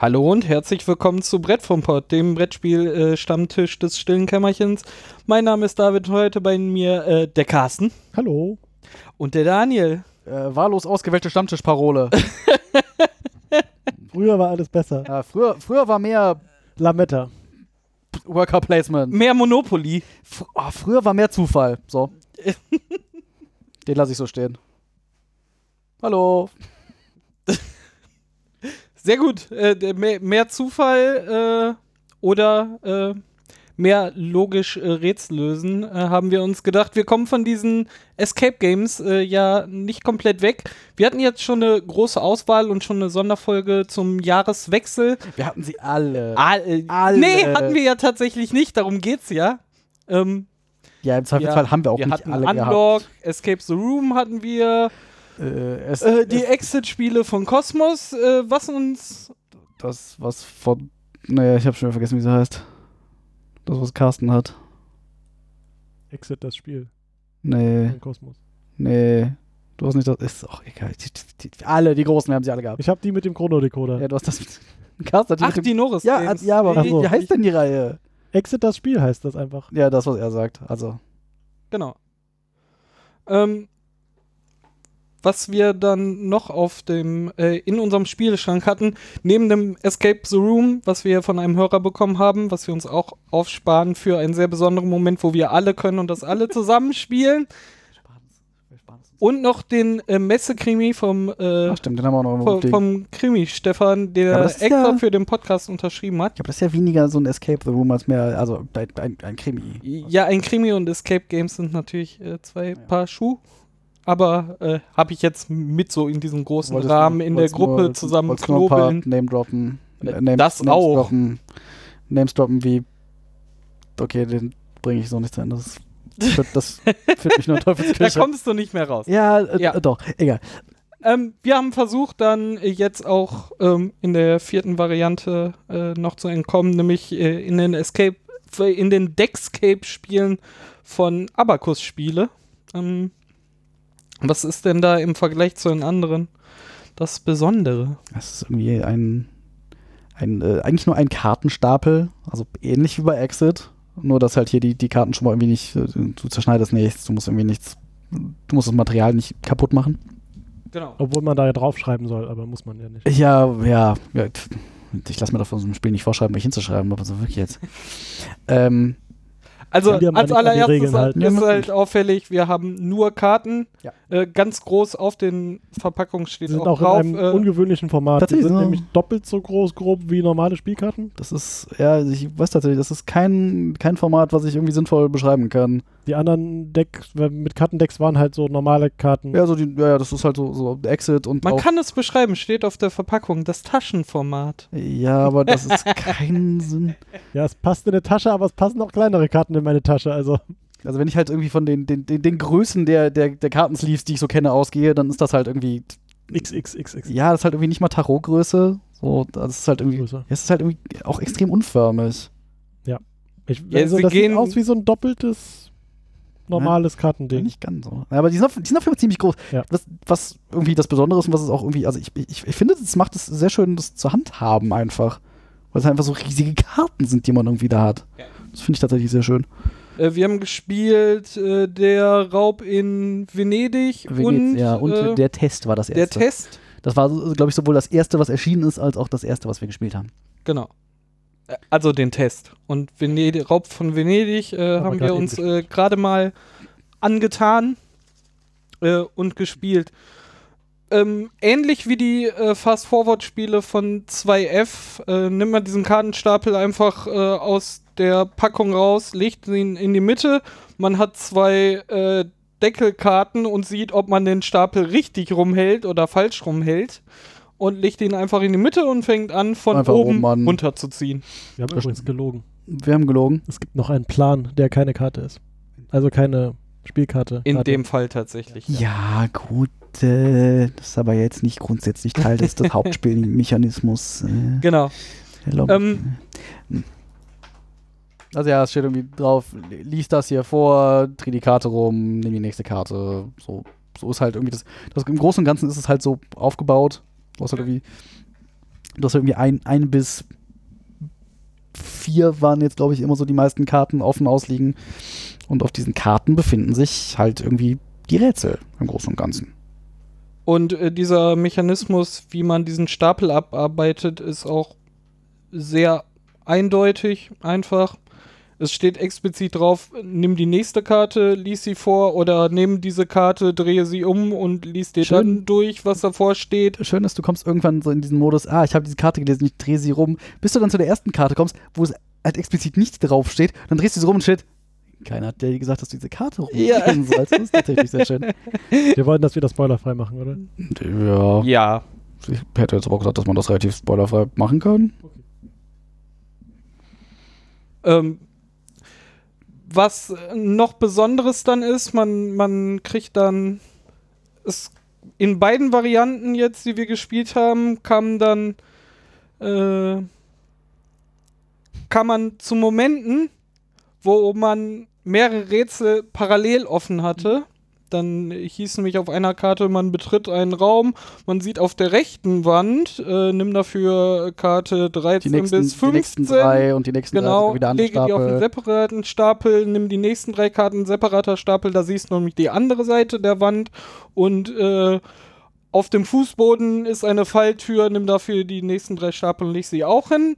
Hallo und herzlich willkommen zu Brett vom Pott, dem Brettspiel-Stammtisch äh, des stillen Kämmerchens. Mein Name ist David, heute bei mir äh, der Carsten. Hallo. Und der Daniel. Äh, wahllos ausgewählte Stammtischparole. früher war alles besser. Ja, früher, früher war mehr Lametta. Worker Placement. Mehr Monopoly. F oh, früher war mehr Zufall. So. Den lasse ich so stehen. Hallo. Sehr gut. Äh, mehr, mehr, Zufall äh, oder äh, mehr logisch äh, Rätsel lösen, äh, haben wir uns gedacht. Wir kommen von diesen Escape Games äh, ja nicht komplett weg. Wir hatten jetzt schon eine große Auswahl und schon eine Sonderfolge zum Jahreswechsel. Wir hatten sie alle. All, alle. Nee, hatten wir ja tatsächlich nicht. Darum geht's ja. Ähm, ja, im Zweifelsfall ja, haben wir auch wir nicht alle Unlock, gehabt. Escape the Room hatten wir. Äh, es, äh, die Exit-Spiele von Cosmos, äh, was uns. Das, was von. Naja, ich habe schon vergessen, wie sie heißt. Das, was Carsten hat. Exit, das Spiel. Nee. Von Kosmos. Nee. Du hast nicht das. Ist auch egal. Die, die, alle, die großen, wir haben sie alle gehabt. Ich habe die mit dem Chrono-Decoder. Ja, du hast das mit. Carsten hat die Ach, mit dem, die Norris. Ja, ja, aber wie, wie heißt denn die Reihe? Exit, das Spiel heißt das einfach. Ja, das, was er sagt. Also. Genau. Ähm, was wir dann noch auf dem, äh, in unserem Spielschrank hatten, neben dem Escape the Room, was wir von einem Hörer bekommen haben, was wir uns auch aufsparen für einen sehr besonderen Moment, wo wir alle können und das alle zusammenspielen. Und noch den äh, Messekrimi vom, äh, Ach, stimmt, den haben wir auch noch vom, vom Krimi Stefan, der ja, extra ja, für den Podcast unterschrieben hat. Ja, aber das ist ja weniger so ein Escape the Room als mehr, also ein, ein, ein Krimi. Ja, ein Krimi und Escape Games sind natürlich äh, zwei ja. Paar Schuhe aber äh, habe ich jetzt mit so in diesem großen wolltest Rahmen in der Gruppe nur, zusammen knobeln. Name droppen. Äh, Names, das Names auch. Droppen, Names droppen wie. Okay, den bringe ich so nicht zu Ende. Das, das führt mich nur Teufelsküche. Da kommst du nicht mehr raus. Ja, äh, ja. doch, egal. Ähm, wir haben versucht, dann jetzt auch ähm, in der vierten Variante äh, noch zu entkommen, nämlich äh, in den Escape, in den Deckscape-Spielen von Abacus-Spiele. Ähm, was ist denn da im Vergleich zu den anderen das Besondere? Das ist irgendwie ein, ein äh, eigentlich nur ein Kartenstapel, also ähnlich wie bei Exit, nur dass halt hier die, die Karten schon mal irgendwie nicht, äh, du zerschneidest nichts, du musst irgendwie nichts, du musst das Material nicht kaputt machen. Genau. Obwohl man da ja draufschreiben soll, aber muss man ja nicht. Ja, ja, ja ich lasse mir davon so einem Spiel nicht vorschreiben, mich hinzuschreiben, aber so wirklich jetzt. ähm, also als allererstes halt, ist halt auffällig, wir haben nur Karten. Ja. Äh, ganz groß auf den Verpackungen steht die sind auch, auch drauf, in einem äh, ungewöhnlichen Format. Die sind so nämlich doppelt so groß, grob wie normale Spielkarten. Das ist, ja, ich weiß tatsächlich, das ist kein, kein Format, was ich irgendwie sinnvoll beschreiben kann. Die anderen Decks mit Kartendecks waren halt so normale Karten. Ja, so die, ja, das ist halt so, so Exit und. Man kann es beschreiben, steht auf der Verpackung, das Taschenformat. Ja, aber das ist kein Sinn. Ja, es passt in eine Tasche, aber es passen auch kleinere Karten in meine Tasche, also. Also wenn ich halt irgendwie von den, den, den, den Größen der, der, der Kartensleeves, die ich so kenne, ausgehe, dann ist das halt irgendwie. XXXX. Ja, das ist halt irgendwie nicht mal Tarotgröße. So, das ist halt irgendwie. Ja, es ist halt irgendwie auch extrem unförmig. Ja. Ich, ja also, das sieht aus wie so ein doppeltes normales ja, Kartending. Nicht ganz so. Aber die sind, auf, die sind auf jeden Fall ziemlich groß. Ja. Was, was irgendwie das Besondere ist und was es auch irgendwie, also ich, ich, ich finde, es macht es sehr schön, das zur Hand haben einfach. Weil es einfach so riesige Karten sind, die man irgendwie da hat. Ja. Das finde ich tatsächlich sehr schön. Äh, wir haben gespielt äh, der Raub in Venedig, Venedig und, ja, und äh, der Test war das erste. Der Test. Das war, glaube ich, sowohl das erste, was erschienen ist, als auch das erste, was wir gespielt haben. Genau. Äh, also den Test. Und Venedig, Raub von Venedig äh, haben wir uns äh, gerade mal angetan und gespielt. Ähm, ähnlich wie die äh, Fast-Forward-Spiele von 2F äh, nimmt man diesen Kartenstapel einfach aus der Packung raus, legt ihn in die Mitte. Man hat zwei Deckelkarten und sieht, ob man den Stapel richtig rumhält oder falsch rumhält und legt ihn einfach in die Mitte und fängt an, von einfach oben runterzuziehen. Wir haben übrigens gelogen. Wir haben gelogen. Es gibt noch einen Plan, der keine Karte ist. Also keine Spielkarte. In Karte. dem Fall tatsächlich. Ja, ja gut. Äh, das ist aber jetzt nicht grundsätzlich Teil des, des Hauptspielmechanismus. Äh, genau. Ähm, also ja, es steht irgendwie drauf, lies das hier vor, dreh die Karte rum, nimm die nächste Karte. So, so ist halt irgendwie das, das. Im Großen und Ganzen ist es halt so aufgebaut. Du hast halt irgendwie Du hast irgendwie ein, ein bis vier waren jetzt, glaube ich, immer so die meisten Karten offen ausliegen. Und auf diesen Karten befinden sich halt irgendwie die Rätsel im Großen und Ganzen. Und äh, dieser Mechanismus, wie man diesen Stapel abarbeitet, ist auch sehr eindeutig, einfach. Es steht explizit drauf, nimm die nächste Karte, lies sie vor oder nimm diese Karte, drehe sie um und lies dir Schön. dann durch, was davor steht. Schön, dass du kommst irgendwann so in diesen Modus, ah, ich habe diese Karte gelesen, ich drehe sie rum, bis du dann zu der ersten Karte kommst, wo es halt explizit nicht draufsteht, dann drehst du sie rum und steht, keiner hat dir gesagt, dass du diese Karte rumdrehen ja. sollst. Das ist tatsächlich sehr schön. Wir wollten das wieder spoilerfrei machen, oder? Ja. Ja. Ich hätte jetzt aber auch gesagt, dass man das relativ spoilerfrei machen kann. Okay. Ähm, was noch Besonderes dann ist, man, man kriegt dann es in beiden Varianten jetzt, die wir gespielt haben, kam dann äh, kann man zu Momenten, wo man mehrere Rätsel parallel offen hatte, dann hieß nämlich auf einer Karte, man betritt einen Raum, man sieht auf der rechten Wand, äh, nimm dafür Karte 13 nächsten, bis 15. Die nächsten drei und die nächsten genau, drei wieder lege die auf einen separaten Stapel, nimm die nächsten drei Karten, separater Stapel, da siehst du nämlich die andere Seite der Wand und äh, auf dem Fußboden ist eine Falltür, nimm dafür die nächsten drei Stapel und leg sie auch hin.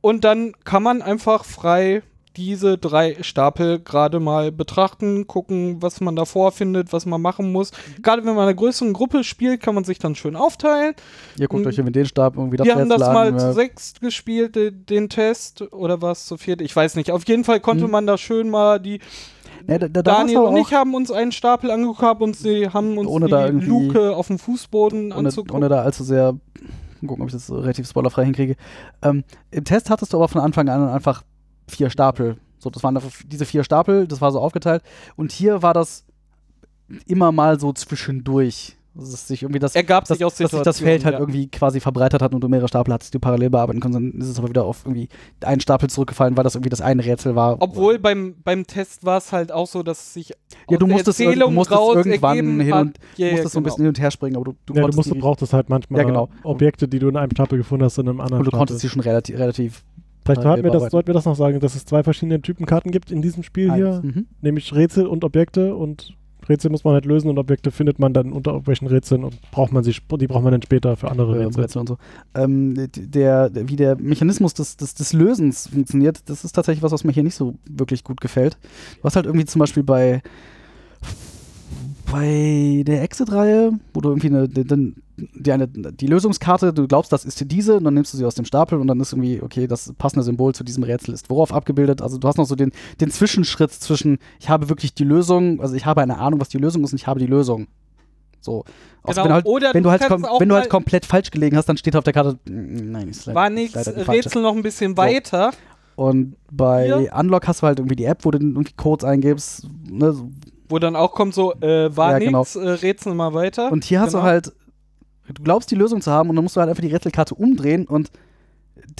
Und dann kann man einfach frei diese drei Stapel gerade mal betrachten, gucken, was man davor findet, was man machen muss. Mhm. Gerade wenn man in einer größeren Gruppe spielt, kann man sich dann schön aufteilen. Ihr guckt euch den Stapel irgendwie das Wir haben das mal zu sechst gespielt, den, den Test, oder war es zu viert? Ich weiß nicht. Auf jeden Fall konnte mhm. man da schön mal die ja, da, da Daniel und ich haben uns einen Stapel angeguckt und sie haben uns ohne die Luke auf dem Fußboden ohne, anzugucken. Ohne da allzu sehr gucken, ob ich das relativ spoilerfrei hinkriege. Ähm, Im Test hattest du aber von Anfang an einfach vier Stapel. So, das waren diese vier Stapel, das war so aufgeteilt. Und hier war das immer mal so zwischendurch. Dass sich irgendwie das, Ergab sich aus dass sich das Feld halt ja. irgendwie quasi verbreitert hat und du mehrere Stapel hattest, die du parallel bearbeiten konntest. Dann ist es aber wieder auf irgendwie einen Stapel zurückgefallen, weil das irgendwie das eine Rätsel war. Obwohl beim, beim Test war es halt auch so, dass sich ja, du musstest, du musstest irgendwann hin und ja, musstest ja, so ein bisschen genau. hin und her springen, aber du, du, ja, du, musst, du brauchtest halt manchmal ja, genau. Objekte, die du in einem Stapel gefunden hast, in einem anderen Und du Stapel. konntest sie schon relativ, relativ Vielleicht sollten wir, das, sollten wir das noch sagen, dass es zwei verschiedene Typen Karten gibt in diesem Spiel Eins. hier, mhm. nämlich Rätsel und Objekte und Rätsel muss man halt lösen und Objekte findet man dann unter irgendwelchen Rätseln und braucht man sie, die braucht man dann später für andere Rätsel. Rätsel und so. Ähm, der, wie der Mechanismus des, des, des Lösens funktioniert, das ist tatsächlich was, was mir hier nicht so wirklich gut gefällt. Du hast halt irgendwie zum Beispiel bei bei der Exit-Reihe, wo du irgendwie eine, die, die, eine, die Lösungskarte, du glaubst, das ist diese, und dann nimmst du sie aus dem Stapel und dann ist irgendwie, okay, das passende Symbol zu diesem Rätsel ist worauf abgebildet. Also du hast noch so den, den Zwischenschritt zwischen, ich habe wirklich die Lösung, also ich habe eine Ahnung, was die Lösung ist und ich habe die Lösung. So. Genau. Wenn, halt, Oder wenn du, halt, wenn du halt komplett falsch gelegen hast, dann steht auf der Karte, nein, ist leider, War nichts, Rätsel noch ein bisschen weiter. So. Und bei ja. Unlock hast du halt irgendwie die App, wo du irgendwie Codes eingibst, ne, wo dann auch kommt so, äh, war ja, nichts, genau. äh, rätsel mal weiter. Und hier genau. hast du genau. halt, du glaubst die Lösung zu haben und dann musst du halt einfach die Rätselkarte umdrehen und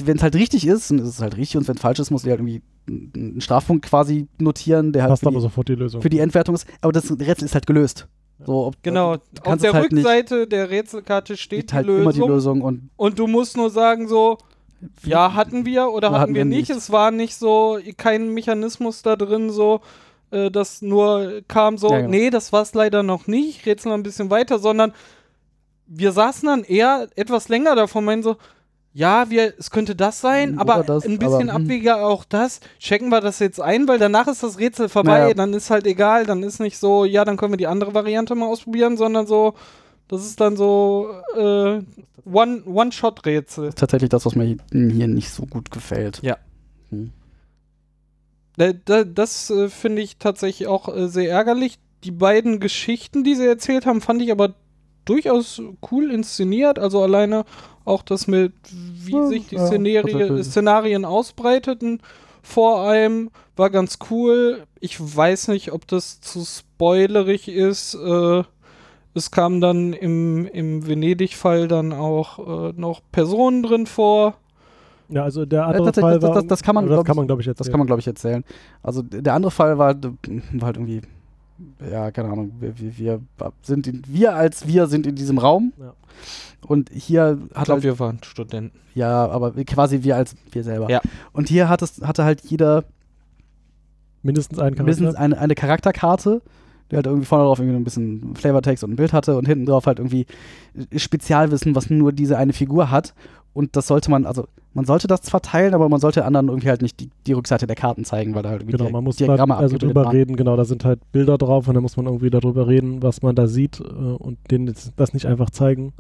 wenn es halt richtig ist, dann ist es halt richtig und wenn es falsch ist, musst du halt irgendwie einen Strafpunkt quasi notieren, der halt für die, sofort die Lösung. für die Endwertung ist. Aber das Rätsel ist halt gelöst. So, ob, genau, auf der halt Rückseite der Rätselkarte steht halt die Lösung. Immer die Lösung und, und du musst nur sagen so, ja, hatten wir oder hatten, hatten wir nicht. nicht. Es war nicht so, kein Mechanismus da drin so, äh, das nur kam so, ja, genau. nee, das war es leider noch nicht, rätsel noch ein bisschen weiter, sondern wir saßen dann eher etwas länger davon, meinen so, ja, wir, es könnte das sein, aber das, ein bisschen aber, hm. abwegiger auch das. Checken wir das jetzt ein, weil danach ist das Rätsel vorbei, ja. dann ist halt egal, dann ist nicht so, ja, dann können wir die andere Variante mal ausprobieren, sondern so, das ist dann so äh, One-Shot-Rätsel. One Tatsächlich das, was mir hier nicht so gut gefällt. Ja. Hm. Äh, das äh, finde ich tatsächlich auch äh, sehr ärgerlich. Die beiden Geschichten, die sie erzählt haben, fand ich aber durchaus cool inszeniert. Also alleine auch das mit, wie ja, sich die ja, Szenarie, Szenarien ausbreiteten vor einem, war ganz cool. Ich weiß nicht, ob das zu spoilerig ist. Äh, es kamen dann im, im Venedig-Fall dann auch äh, noch Personen drin vor. Ja, also der andere äh, Fall war, das, das, kann man, das kann man glaube ich erzählen. Das kann man glaube ich erzählen. Also der andere Fall war, war halt irgendwie ja, keine Ahnung, wir, wir, wir sind in, wir als wir sind in diesem Raum. Ja. Und hier hat ich glaube, halt, wir waren Studenten. Ja, aber quasi wir als wir selber. Ja. Und hier hat es, hatte halt jeder mindestens einen Charakter. Mindestens eine, eine Charakterkarte, die halt irgendwie vorne drauf irgendwie ein bisschen Flavortext und ein Bild hatte und hinten drauf halt irgendwie Spezialwissen, was nur diese eine Figur hat. Und das sollte man, also man sollte das zwar teilen, aber man sollte anderen irgendwie halt nicht die, die Rückseite der Karten zeigen, weil da halt irgendwie Genau, man muss Diagramme also drüber waren. reden, genau, da sind halt Bilder drauf und da muss man irgendwie darüber reden, was man da sieht äh, und denen das nicht einfach zeigen.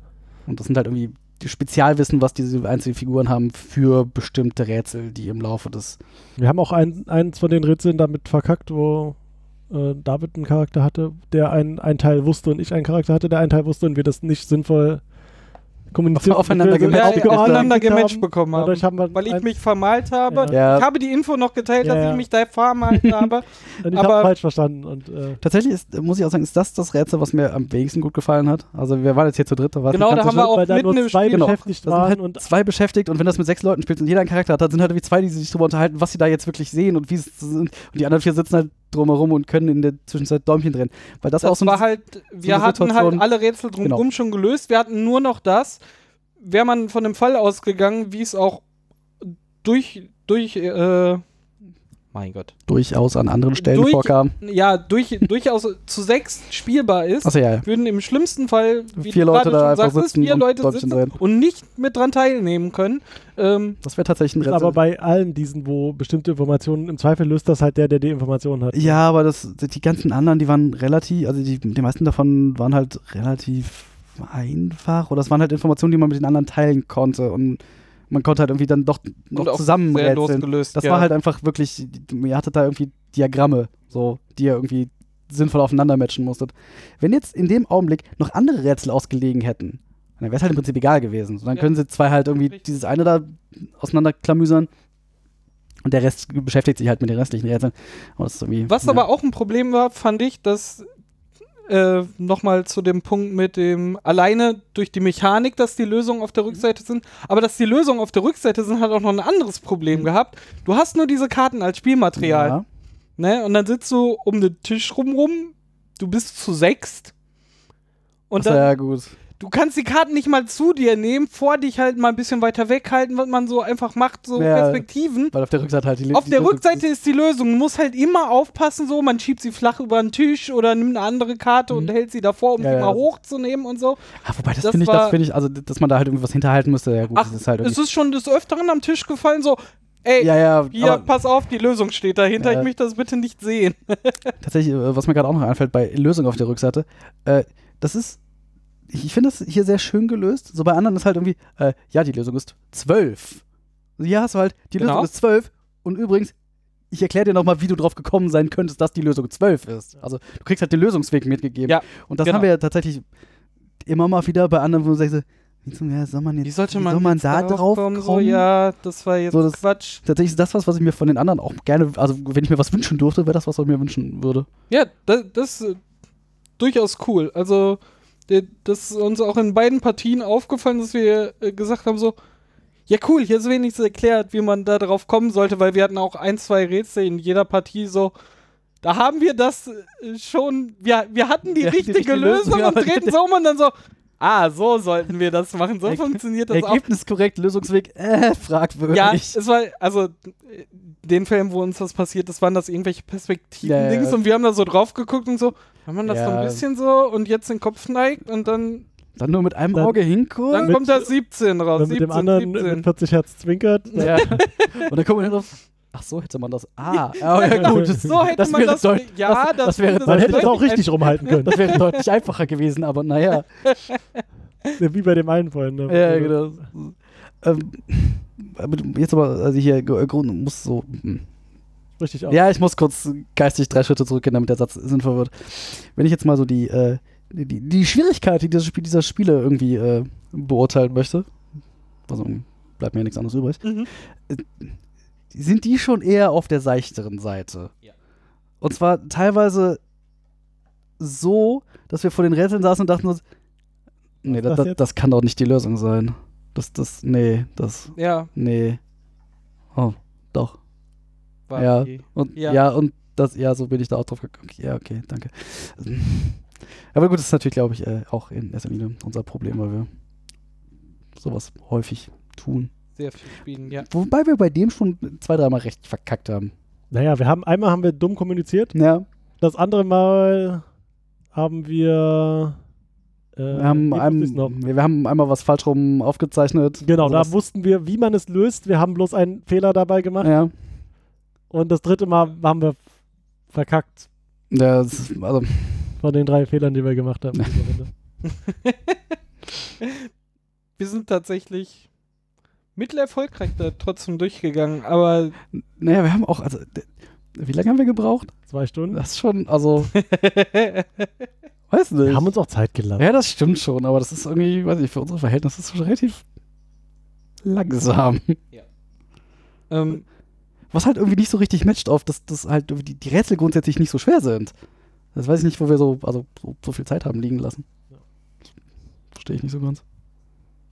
Und das sind halt irgendwie Spezialwissen, was diese einzelnen Figuren haben für bestimmte Rätsel, die im Laufe des. Wir haben auch ein, eins von den Rätseln damit verkackt, wo äh, David einen Charakter hatte, der einen, einen Teil wusste und ich einen Charakter hatte, der einen Teil wusste und wir das nicht sinnvoll kommuniziert aufeinander gematcht, ja, aufeinander gematcht bekommen haben, haben weil ich mich vermalt habe. Ja. Ich habe die Info noch geteilt, dass ich mich da vermalt habe. ich habe falsch verstanden. Und, äh Tatsächlich ist, muss ich auch sagen, ist das das Rätsel, was mir am wenigsten gut gefallen hat. Also wir waren jetzt hier zu dritt. Da genau, da haben wir auch mitten im zwei Spiel beschäftigt genau, waren halt und zwei beschäftigt und wenn das mit sechs Leuten spielt und jeder einen Charakter hat, dann sind halt wie zwei, die sich darüber unterhalten, was sie da jetzt wirklich sehen und wie es sind. Und die anderen vier sitzen halt drumherum und können in der Zwischenzeit Däumchen drehen. Weil das, das auch so war halt, wir hatten halt Situation, halt alle Rätsel drumherum genau. schon gelöst. Wir hatten nur noch das, wäre man von dem Fall ausgegangen, wie es auch durch, durch, äh, mein Gott. Durchaus an anderen Stellen durch, vorkam. Ja, durch, durchaus zu sechs spielbar ist, so, ja, ja. würden im schlimmsten Fall, wie vier Leute da einfach sagst, sitzen, vier Leute sitzen drin. und nicht mit dran teilnehmen können. Ähm, das wäre tatsächlich ein Rätsel. Aber bei allen diesen, wo bestimmte Informationen, im Zweifel löst das halt der, der die Informationen hat. Ja, aber das, die ganzen anderen, die waren relativ, also die, die meisten davon waren halt relativ einfach oder es waren halt Informationen, die man mit den anderen teilen konnte und man konnte halt irgendwie dann doch noch zusammenrätseln. Das ja. war halt einfach wirklich, ihr hattet da irgendwie Diagramme, so, die ihr irgendwie sinnvoll aufeinander matchen musstet. Wenn jetzt in dem Augenblick noch andere Rätsel ausgelegen hätten, dann wäre es halt im Prinzip egal gewesen. So, dann ja. können sie zwei halt irgendwie Richtig. dieses eine da auseinanderklamüsern und der Rest beschäftigt sich halt mit den restlichen Rätseln. Was ja. aber auch ein Problem war, fand ich, dass äh, nochmal zu dem Punkt mit dem alleine durch die Mechanik, dass die Lösungen auf der Rückseite sind, aber dass die Lösungen auf der Rückseite sind, hat auch noch ein anderes Problem mhm. gehabt. Du hast nur diese Karten als Spielmaterial. Ja. Ne? Und dann sitzt du um den Tisch rum rum, du bist zu sechst. Und dann, ja, gut du kannst die Karten nicht mal zu dir nehmen, vor dich halt mal ein bisschen weiter weghalten, was man so einfach macht, so ja, Perspektiven. Weil auf der Rückseite halt die Auf die der Lösung Rückseite ist die Lösung. Du musst halt immer aufpassen, so, man schiebt sie flach über den Tisch oder nimmt eine andere Karte mhm. und hält sie davor, um ja, sie mal hochzunehmen und so. Ah, wobei, das, das finde ich, das finde ich, also, dass man da halt irgendwas hinterhalten müsste, ja gut, Ach, das ist halt Es ist schon des Öfteren am Tisch gefallen, so, Ey, ja, ja, hier, pass auf, die Lösung steht dahinter. Äh, ich möchte das bitte nicht sehen. Tatsächlich, äh, was mir gerade auch noch einfällt bei Lösung auf der Rückseite, äh, das ist ich finde das hier sehr schön gelöst. So bei anderen ist halt irgendwie, äh, ja, die Lösung ist 12. Ja, hast du halt, die genau. Lösung ist 12. Und übrigens, ich erkläre dir nochmal, wie du drauf gekommen sein könntest, dass die Lösung 12 ist. Also du kriegst halt den Lösungsweg mitgegeben. Ja, und das genau. haben wir ja tatsächlich immer mal wieder bei anderen, wo du sagst, ja, soll man jetzt, wie sollte man, soll man da drauf kommen? So, ja, das war jetzt so, das, Quatsch. Tatsächlich ist das was, was ich mir von den anderen auch gerne, also wenn ich mir was wünschen durfte, wäre das was, was ich mir wünschen würde. Ja, das, das ist äh, durchaus cool. Also das ist uns auch in beiden Partien aufgefallen, dass wir äh, gesagt haben so, ja cool, hier ist wenigstens erklärt, wie man da drauf kommen sollte, weil wir hatten auch ein, zwei Rätsel in jeder Partie so, da haben wir das äh, schon, wir, wir hatten die ja, richtige die Lösung, Lösung und drehen so um und dann so, ah, so sollten wir das machen, so funktioniert das Ergebnis auch. Ergebnis korrekt, Lösungsweg, äh, fragwürdig. Ja, es war, also den Film, wo uns das passiert ist, waren das irgendwelche Perspektiven-Dings ja, ja. und wir haben da so drauf geguckt und so, wenn man das ja. so ein bisschen so und jetzt den Kopf neigt und dann. Dann nur mit einem dann, Auge hinguckt. Dann kommt da 17 raus. Mit 17, dem anderen 17. mit 40 Hertz zwinkert. Ja. und dann kommt man drauf. Ach so hätte man das. Ah, ja, gut. So hätte das man das. Ja, das, das wäre. Man hätte es auch richtig rumhalten können. Das wäre deutlich einfacher gewesen, aber naja. Wie bei dem einen vorhin. Ne? Ja, genau. Ähm, jetzt aber, also hier, Grund muss so. Richtig aus. Ja, ich muss kurz geistig drei Schritte zurückgehen, damit der Satz sinnvoll wird. Wenn ich jetzt mal so die, äh, die, die Schwierigkeit die dieses Spiel, dieser Spiele irgendwie äh, beurteilen möchte, also bleibt mir ja nichts anderes übrig, mhm. äh, sind die schon eher auf der seichteren Seite. Ja. Und zwar teilweise so, dass wir vor den Rätseln saßen und dachten uns, nee, das, das, das, kann doch nicht die Lösung sein. Das, das, nee, das, ja. nee. Oh, doch. Ja, und, ja. ja, und Das, ja, so bin ich da auch drauf gekommen. Ja, okay, danke. Aber gut, das ist natürlich, glaube ich, äh, auch in erster Linie unser Problem, weil wir sowas häufig tun. Sehr viel spielen, ja. Wobei wir bei dem schon zwei, dreimal recht verkackt haben. Naja, wir haben einmal haben wir dumm kommuniziert. Ja. Das andere Mal haben wir. Äh, wir, haben ein, wir, haben einmal was falsch rum aufgezeichnet. Genau, da wussten wir, wie man es löst. Wir haben bloß einen Fehler dabei gemacht. Ja. Und das dritte Mal haben wir verkackt. Das, also Von den drei Fehlern, die wir gemacht haben. wir sind tatsächlich mittelerfolgreich da trotzdem durchgegangen, aber. Naja, wir haben auch, also, wie lange haben wir gebraucht? Zwei Stunden. Das ist schon, also. weiß nicht. Wir haben uns auch Zeit gelassen. Ja, das stimmt schon, aber das ist irgendwie, weiß ich, für unsere Verhältnisse ist es schon relativ langsam. Ja. Ähm, Was halt irgendwie nicht so richtig matcht auf, dass, dass halt die, die Rätsel grundsätzlich nicht so schwer sind. Das weiß ich nicht, wo wir so, also so, so viel Zeit haben liegen lassen. Verstehe ich nicht so ganz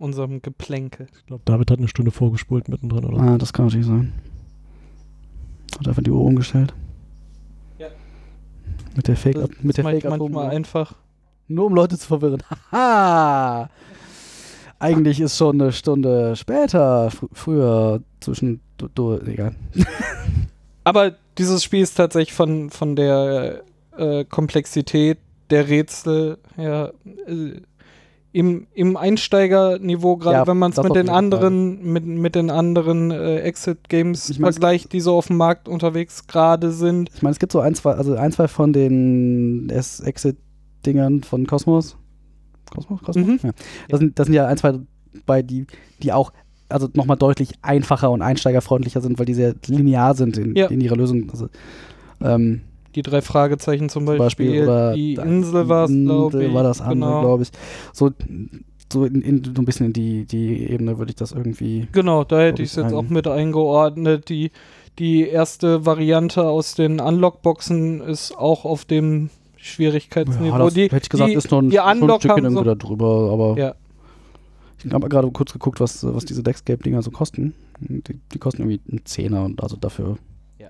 unserem Geplänkel. Ich glaube, David hat eine Stunde vorgespult mittendrin, oder? Ah, das kann natürlich sein. Hat einfach die Uhr umgestellt. Ja. Mit der Fake, das, mit der Fake manchmal einfach. Nur um Leute zu verwirren. Haha! Eigentlich ist schon eine Stunde später, fr früher zwischen du, du egal. Aber dieses Spiel ist tatsächlich von, von der äh, Komplexität der Rätsel her äh, im, im Einsteigerniveau, gerade ja, wenn man es mit, den anderen, mit, mit den anderen äh, Exit-Games ich mein, vergleicht, die so auf dem Markt unterwegs gerade sind. Ich meine, es gibt so ein, zwei, also ein, zwei von den Exit-Dingern von Cosmos. Cosmos? Cosmos? Mhm. Ja. Das, sind, das sind ja ein, zwei bei, die, die auch also nochmal deutlich einfacher und einsteigerfreundlicher sind, weil die sehr linear sind in, ja. in ihrer Lösung. Also, ähm, die drei Fragezeichen zum Beispiel. Beispiel oder die Insel war es, glaube ich. war das andere, genau. glaube ich. So, so, in, in, so ein bisschen in die, die Ebene würde ich das irgendwie. Genau, da hätte ich es jetzt auch mit eingeordnet. Die, die erste Variante aus den Unlock-Boxen ist auch auf dem Schwierigkeitsniveau. Ja, das die, hätte ich gesagt, die, ist noch ein, die Unlock ein Stückchen so da drüber, aber. Ja. Ich habe gerade kurz geguckt, was, was diese Dexcape-Dinger so kosten. Die, die, kosten irgendwie einen Zehner und also dafür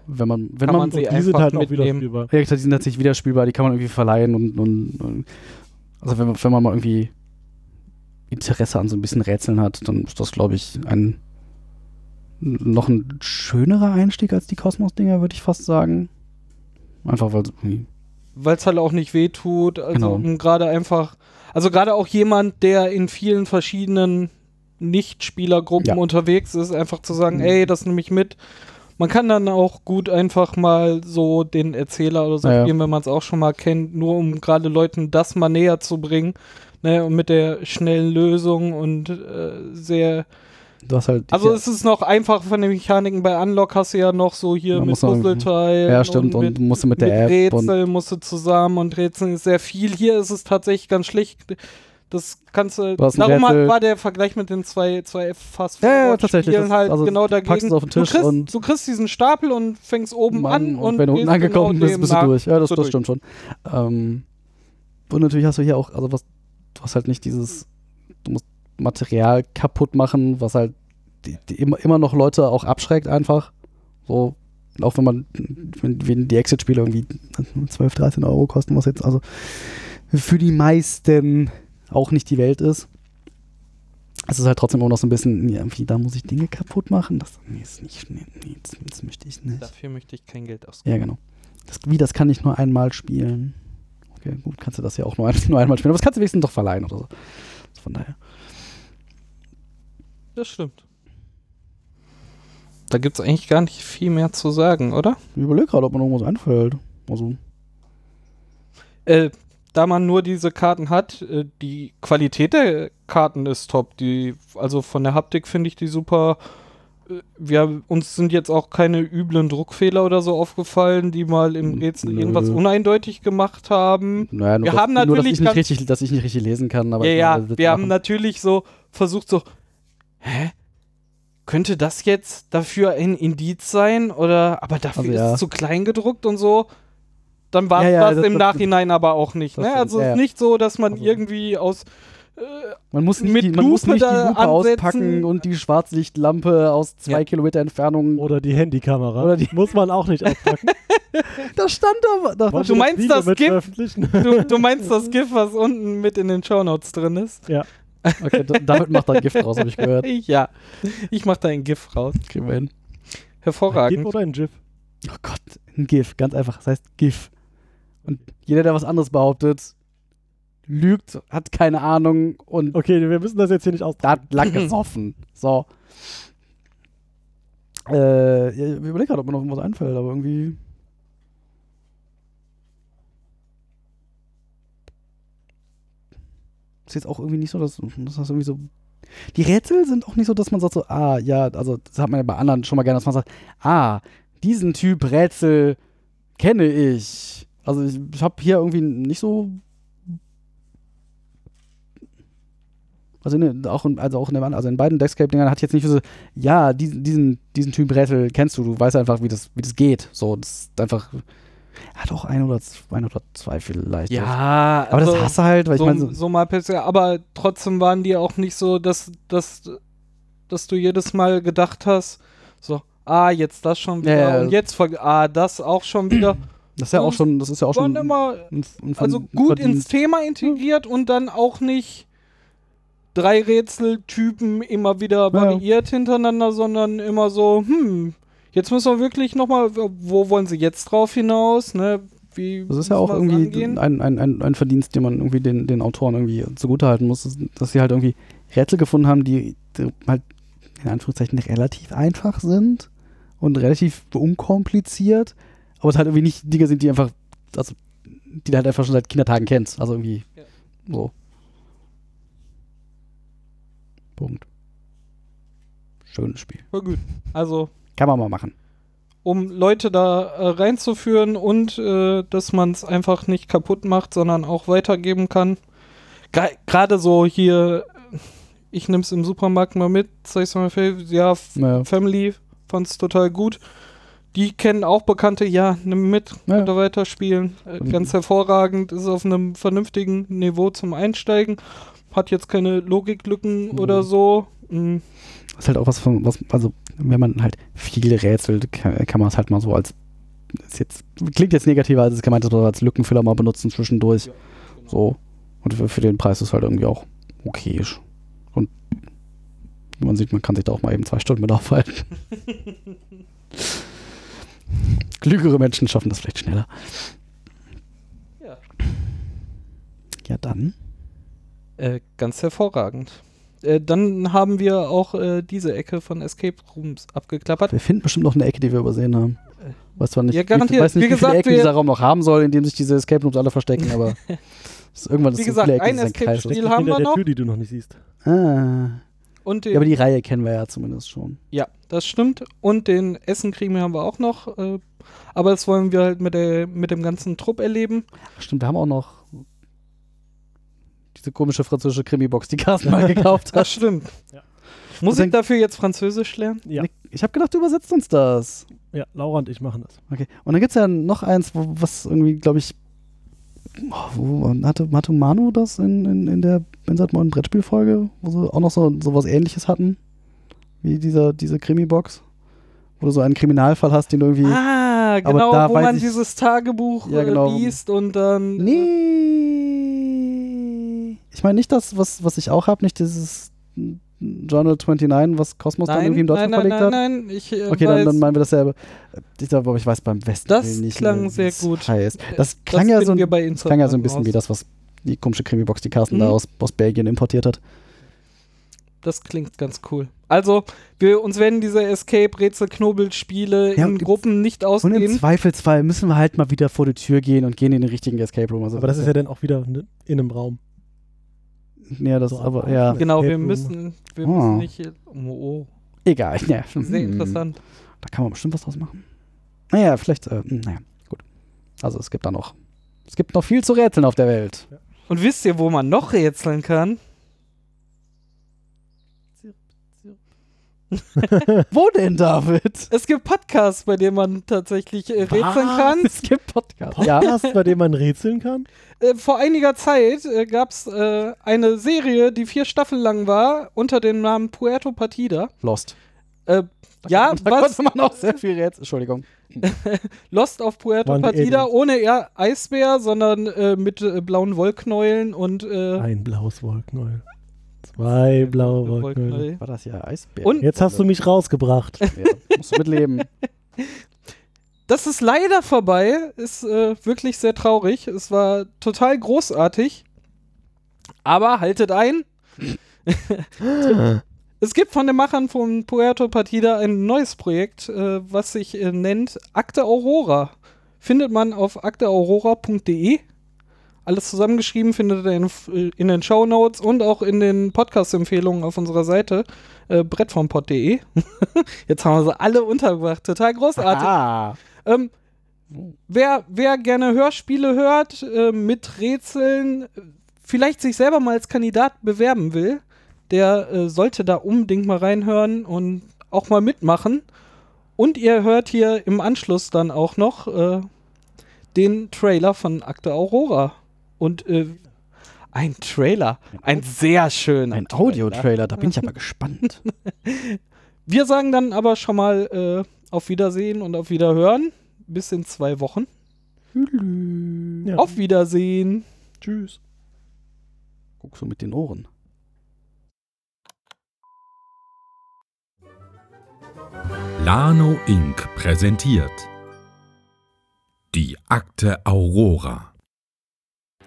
wenn man, wenn kann man, man sie die sind halt auch wieder spielbar. Ja, die sind tatsächlich wieder spielbar, die kann man irgendwie verleihen und, und, und also wenn, wenn man mal irgendwie Interesse an so ein bisschen Rätseln hat, dann ist das, glaube ich, ein noch ein schönerer Einstieg als die Kosmos-Dinger, würde ich fast sagen. Einfach weil weil es halt auch nicht wehtut. Also genau. gerade einfach, also gerade auch jemand, der in vielen verschiedenen Nicht-Spielergruppen ja. unterwegs ist, einfach zu sagen, mhm. ey, das nehme ich mit man kann dann auch gut einfach mal so den Erzähler oder so ja, spielen, wenn man es auch schon mal kennt, nur um gerade Leuten das mal näher zu bringen. Ne, und mit der schnellen Lösung und äh, sehr. Halt also es ist noch einfach von den Mechaniken. Bei Unlock hast du ja noch so hier mit Puzzleteil. Ja, stimmt. Und, mit, und musst du mit der mit App. Rätsel musst du zusammen und Rätseln ist sehr viel. Hier ist es tatsächlich ganz schlicht das kannst du. Darum hat, war der Vergleich mit den zwei, zwei fast ja, ja, tatsächlich. Das, halt also genau dagegen. Auf den Tisch du, kriegst, und du kriegst diesen Stapel und fängst oben Mann, an und, und wenn du unten angekommen genau bist, bist du durch. Ja, das, das stimmt schon. Ähm, und natürlich hast du hier auch, also was, du hast halt nicht dieses, du Material kaputt machen, was halt die, die immer, immer noch Leute auch abschreckt einfach. So, auch wenn man, wenn, wenn die Exit-Spiele irgendwie 12, 13 Euro kosten, was jetzt, also für die meisten auch nicht die Welt ist. Es ist halt trotzdem immer noch so ein bisschen, ja, wie, da muss ich Dinge kaputt machen. Das, nee, ist nicht, nee, nee das, das, möchte ich nicht. Dafür möchte ich kein Geld ausgeben. Ja, genau. Das, wie, das kann ich nur einmal spielen. Okay, gut, kannst du das ja auch nur, ein, nur einmal spielen. Aber das kannst du wenigstens doch verleihen oder so. Von daher. Das stimmt. Da gibt es eigentlich gar nicht viel mehr zu sagen, oder? Ich überlege gerade, ob mir irgendwas einfällt. Also. Äh, da man nur diese Karten hat, äh, die Qualität der Karten ist top. Die, also von der Haptik finde ich die super. Äh, wir, uns sind jetzt auch keine üblen Druckfehler oder so aufgefallen, die mal im Rätsel Nö. irgendwas uneindeutig gemacht haben. Naja, wir das, haben natürlich nur, dass ich, nicht richtig, dass ich nicht richtig lesen kann. Aber ja, ja wir haben natürlich so versucht so, hä? Könnte das jetzt dafür ein Indiz sein? Oder, aber dafür also, ist ja. es zu klein gedruckt und so dann war es ja, ja, das, im das, Nachhinein aber auch nicht. Ne? Also ja, nicht so, dass man also. irgendwie aus äh, man muss nicht, die, man muss nicht die Lupe auspacken und die Schwarzlichtlampe aus zwei Kilometer Entfernung. Oder die Handykamera. Oder die muss man auch nicht auspacken. da stand aber. Da, du meinst das GIF? Du, du, meinst das GIF, was unten mit in den Shownotes drin ist? Ja. Okay, damit macht er ein GIF raus, habe ich gehört. Ja, ich mach da ein GIF raus. Kriegen wir hin. Hervorragend. Ein GIF oder ein GIF? Oh Gott, ein GIF, ganz einfach. Das heißt GIF. Und jeder, der was anderes behauptet, lügt, hat keine Ahnung und. Okay, wir müssen das jetzt hier nicht aus. Da hat lang gesoffen. So. Äh, ich überlege gerade, ob mir noch irgendwas einfällt, aber irgendwie. Ist jetzt auch irgendwie nicht so, dass, dass das irgendwie so. Die Rätsel sind auch nicht so, dass man sagt so, ah, ja, also das hat man ja bei anderen schon mal gerne, dass man sagt, ah, diesen Typ Rätsel kenne ich. Also ich, ich habe hier irgendwie nicht so Also, in, auch, in, also auch in, dem, also in beiden Deckscape-Dingern hat jetzt nicht so, ja, diesen, diesen, diesen Typ Rätsel kennst du, du weißt einfach, wie das, wie das geht. So, das ist einfach. Hat auch ein oder zwei, ein oder zwei vielleicht. Ja, aber also das hast du halt, weil so, ich meine. So, so mal bisher, aber trotzdem waren die auch nicht so, dass, dass, dass du jedes Mal gedacht hast, so, ah, jetzt das schon wieder ja, ja. und jetzt, ah, das auch schon wieder. Das ist ja auch schon, das ist ja auch schon. Immer, ein, ein, also gut ins Thema integriert und dann auch nicht drei Rätseltypen immer wieder variiert ja. hintereinander, sondern immer so, hm, jetzt müssen wir wirklich nochmal, wo wollen sie jetzt drauf hinaus, ne? Wie das ist ja auch irgendwie ein, ein, ein, ein, Verdienst, den man irgendwie den, den Autoren irgendwie zugutehalten muss, dass sie halt irgendwie Rätsel gefunden haben, die, die halt in Anführungszeichen relativ einfach sind und relativ unkompliziert, aber es halt irgendwie nicht Dinge sind, die einfach, also die du halt einfach schon seit Kindertagen kennst. Also irgendwie ja. so. Punkt. Schönes Spiel. War gut. Also. Kann man mal machen. Um Leute da äh, reinzuführen und äh, dass man es einfach nicht kaputt macht, sondern auch weitergeben kann. Gerade so hier, ich nehme es im Supermarkt mal mit, sag ich mal, ja, naja. Family fand es total gut. Die kennen auch Bekannte, ja, nimm mit, ja. weiterspielen. Äh, ganz hervorragend, ist auf einem vernünftigen Niveau zum Einsteigen hat jetzt keine Logiklücken mhm. oder so. Mhm. Das ist halt auch was von, was, also wenn man halt viel rätselt, kann, kann man es halt mal so als, jetzt, klingt jetzt negativer, als es gemeint ist, als Lückenfüller mal benutzen zwischendurch. Ja, genau. So. Und für, für, den Preis ist halt irgendwie auch okayisch. Und man sieht, man kann sich da auch mal eben zwei Stunden mit aufhalten. Klügere Menschen schaffen das vielleicht schneller. Ja. Ja, dann. Äh, ganz hervorragend. Äh, dann haben wir auch äh, diese Ecke von Escape Rooms abgeklappert. Wir finden bestimmt noch eine Ecke, die wir übersehen haben. Äh, weiß zwar nicht, ja, garantiert. Ich weiß nicht, wie, wie viele Ecken dieser Raum noch haben soll, in dem sich diese Escape Rooms alle verstecken, aber irgendwann ist Wie gesagt, ein Escape-Spiel haben wir noch. Tür, die du noch nicht siehst. Ah. Und ja, aber die Reihe kennen wir ja zumindest schon. Ja, das stimmt. Und den Essen kriegen wir haben wir auch noch. Äh, aber das wollen wir halt mit, der, mit dem ganzen Trupp erleben. Ach, stimmt, wir haben auch noch diese komische französische Krimi-Box, die Carsten mal gekauft hat. Das stimmt. Ja. Muss ich dafür jetzt Französisch lernen? Ja. Ich habe gedacht, du übersetzt uns das. Ja, Laura und ich machen das. Okay. Und dann gibt es ja noch eins, wo, was irgendwie, glaube ich, oh, wo hatte, hatte Manu das in, in, in der Bensatmon Brettspielfolge, wo sie auch noch so, so was ähnliches hatten? Wie dieser, diese Krimi-Box? Wo du so einen Kriminalfall hast, den du irgendwie. Ah, genau, wo man dieses Tagebuch ja, genau. liest und dann. Nee ich meine nicht das, was, was ich auch habe, nicht dieses Journal 29, was Cosmos nein, dann irgendwie in Deutschland nein, verlegt nein, hat? Nein, nein, ich äh, Okay, dann, dann, meinen wir dasselbe. Ich glaube, aber ich weiß beim Westen das nicht. Klang sehr gut. Heißt. Das klang das ja so, das klang ja so ein bisschen raus. wie das, was die komische Krimi-Box, die Carsten mhm. da aus, aus Belgien importiert hat. Das klingt ganz cool. Also, wir, uns werden diese Escape-Rätsel-Knobel-Spiele ja, in Gruppen nicht ausgehen. Und im Zweifelsfall müssen wir halt mal wieder vor die Tür gehen und gehen in den richtigen Escape Room. Also aber das ist ja dann auch wieder in einem Raum. Ja, das so, aber, ja. Genau, wir müssen, wir oh. müssen nicht. Oh, oh. Egal, ja. Sehr hm. interessant. Da kann man bestimmt was draus machen. Naja, vielleicht, äh, hm, naja, gut. Also es gibt da noch, es gibt noch viel zu rätseln auf der Welt. Und wisst ihr, wo man noch rätseln kann? Wo denn, David? Es gibt Podcasts, bei denen man tatsächlich äh, rätseln Was? kann. Es gibt Podcasts. Podcasts, ja. bei denen man rätseln kann? Äh, vor einiger Zeit äh, gab es äh, eine Serie, die vier Staffeln lang war, unter dem Namen Puerto Partida. Lost. Äh, Da ja, da was? konnte man auch sehr viel Rätsel. Entschuldigung. Lost auf Puerto die Partida Aliens. ohne eher Eisbär, sondern äh, mit äh, blauen Wollknäueln und äh, Ein blaues Wolkeneul. Zwei blaue Wolkeneul. War das ja Eisbär? Und- Jetzt hast du mich rausgebracht. Ja, musst du mitleben. Das ist leider vorbei. Ist äh, wirklich sehr traurig. Es war total großartig. Aber haltet ein. es gibt von den Machern von Puerto Partida ein neues Projekt, äh, was sich äh, nennt Akte Aurora. Findet man auf akteaurora.de. Alles zusammengeschrieben findet ihr in, in den Show Notes und auch in den Podcast-Empfehlungen auf unserer Seite äh, brettvompod.de. Jetzt haben wir sie alle untergebracht. Total großartig. Ah. Ähm, wer, wer gerne Hörspiele hört, äh, mit Rätseln, vielleicht sich selber mal als Kandidat bewerben will, der äh, sollte da unbedingt mal reinhören und auch mal mitmachen. Und ihr hört hier im Anschluss dann auch noch äh, den Trailer von Akte Aurora. Und äh, ein Trailer, ein sehr schöner Ein Audio-Trailer, da bin ich aber gespannt. Wir sagen dann aber schon mal äh, auf Wiedersehen und auf Wiederhören. Bis in zwei Wochen. Ja. Auf Wiedersehen. Tschüss. Guckst du mit den Ohren. Lano Inc. präsentiert die Akte Aurora.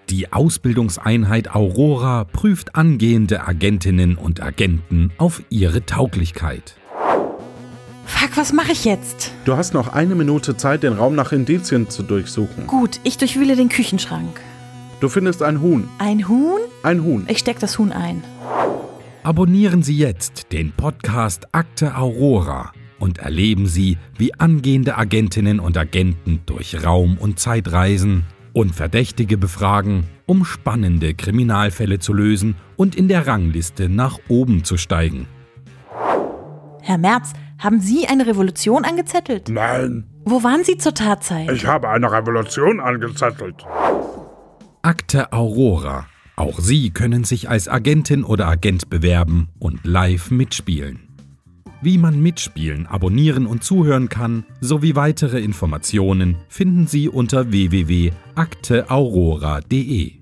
Die Ausbildungseinheit Aurora prüft angehende Agentinnen und Agenten auf ihre Tauglichkeit. Fuck, was mache ich jetzt? Du hast noch eine Minute Zeit, den Raum nach Indizien zu durchsuchen. Gut, ich durchwühle den Küchenschrank. Du findest ein Huhn. Ein Huhn? Ein Huhn. Ich steck das Huhn ein. Abonnieren Sie jetzt den Podcast Akte Aurora und erleben Sie, wie angehende Agentinnen und Agenten durch Raum- und Zeit reisen und Verdächtige befragen, um spannende Kriminalfälle zu lösen und in der Rangliste nach oben zu steigen. Herr Merz, haben Sie eine Revolution angezettelt? Nein, Wo waren Sie zur Tatzeit? ich habe eine Revolution angezettelt. Akte Aurora. Auch Sie können sich als Agentin oder Agent bewerben und live mitspielen. Wie man mitspielen, abonnieren und zuhören kann, sowie weitere Informationen finden Sie unter www.akteaurora.de.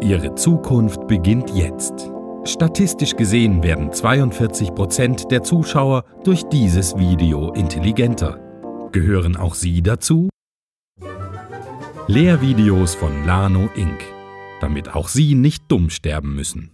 Ihre Zukunft beginnt jetzt. Statistisch gesehen werden 42% der Zuschauer durch dieses Video intelligenter. Gehören auch Sie dazu? Lehrvideos von Lano Inc., damit auch Sie nicht dumm sterben müssen.